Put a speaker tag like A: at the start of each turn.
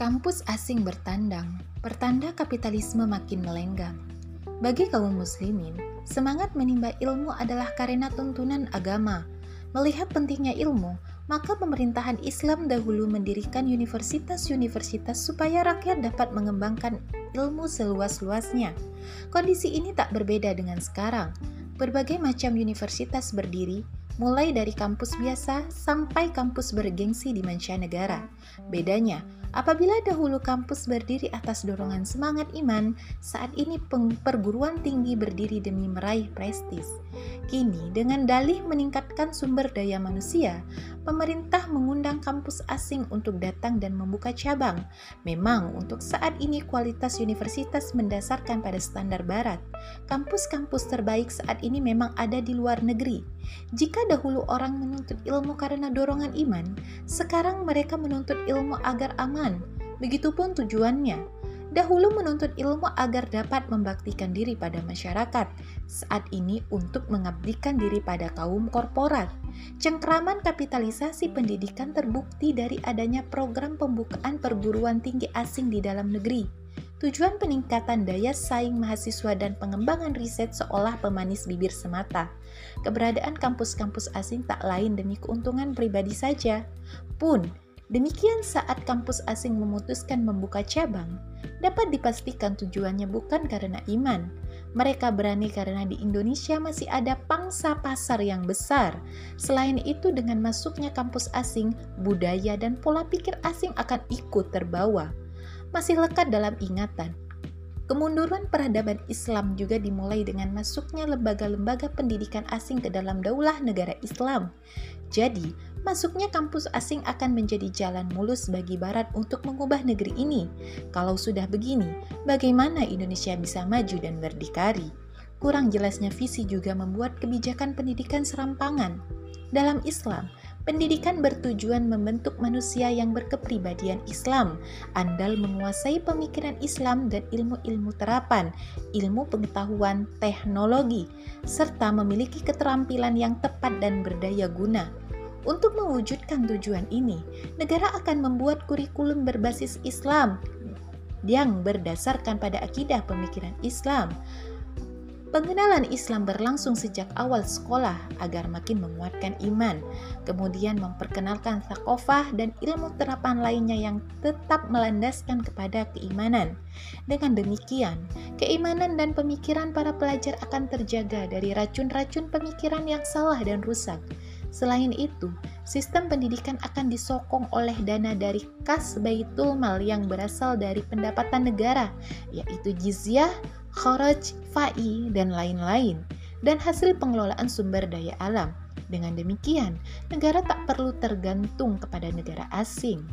A: Kampus asing bertandang, pertanda kapitalisme makin melenggang. Bagi kaum muslimin, semangat menimba ilmu adalah karena tuntunan agama. Melihat pentingnya ilmu, maka pemerintahan Islam dahulu mendirikan universitas-universitas supaya rakyat dapat mengembangkan ilmu seluas-luasnya. Kondisi ini tak berbeda dengan sekarang. Berbagai macam universitas berdiri, mulai dari kampus biasa sampai kampus bergengsi di mancanegara. Bedanya, Apabila dahulu kampus berdiri atas dorongan semangat iman, saat ini perguruan tinggi berdiri demi meraih prestis. Kini, dengan dalih meningkatkan sumber daya manusia, pemerintah mengundang kampus asing untuk datang dan membuka cabang. Memang, untuk saat ini kualitas universitas mendasarkan pada standar barat. Kampus-kampus terbaik saat ini memang ada di luar negeri. Jika dahulu orang menuntut ilmu karena dorongan iman, sekarang mereka menuntut ilmu agar Begitupun tujuannya dahulu menuntut ilmu agar dapat membaktikan diri pada masyarakat, saat ini untuk mengabdikan diri pada kaum korporat. Cengkraman kapitalisasi pendidikan terbukti dari adanya program pembukaan perguruan tinggi asing di dalam negeri. Tujuan peningkatan daya saing mahasiswa dan pengembangan riset seolah pemanis bibir semata. Keberadaan kampus-kampus asing tak lain demi keuntungan pribadi saja. Pun, Demikian saat kampus asing memutuskan membuka cabang, dapat dipastikan tujuannya bukan karena iman. Mereka berani karena di Indonesia masih ada pangsa pasar yang besar. Selain itu, dengan masuknya kampus asing, budaya dan pola pikir asing akan ikut terbawa. Masih lekat dalam ingatan, Kemunduran peradaban Islam juga dimulai dengan masuknya lembaga-lembaga pendidikan asing ke dalam daulah negara Islam. Jadi, masuknya kampus asing akan menjadi jalan mulus bagi Barat untuk mengubah negeri ini. Kalau sudah begini, bagaimana Indonesia bisa maju dan berdikari? Kurang jelasnya visi juga membuat kebijakan pendidikan serampangan. Dalam Islam, Pendidikan bertujuan membentuk manusia yang berkepribadian Islam, andal menguasai pemikiran Islam dan ilmu-ilmu terapan, ilmu pengetahuan, teknologi, serta memiliki keterampilan yang tepat dan berdaya guna. Untuk mewujudkan tujuan ini, negara akan membuat kurikulum berbasis Islam yang berdasarkan pada akidah pemikiran Islam, Pengenalan Islam berlangsung sejak awal sekolah agar makin menguatkan iman, kemudian memperkenalkan sakofah dan ilmu terapan lainnya yang tetap melandaskan kepada keimanan. Dengan demikian, keimanan dan pemikiran para pelajar akan terjaga dari racun-racun pemikiran yang salah dan rusak. Selain itu, sistem pendidikan akan disokong oleh dana dari kas Baitul Mal yang berasal dari pendapatan negara, yaitu jizyah, kharaj, fa'i, dan lain-lain, dan hasil pengelolaan sumber daya alam. Dengan demikian, negara tak perlu tergantung kepada negara asing.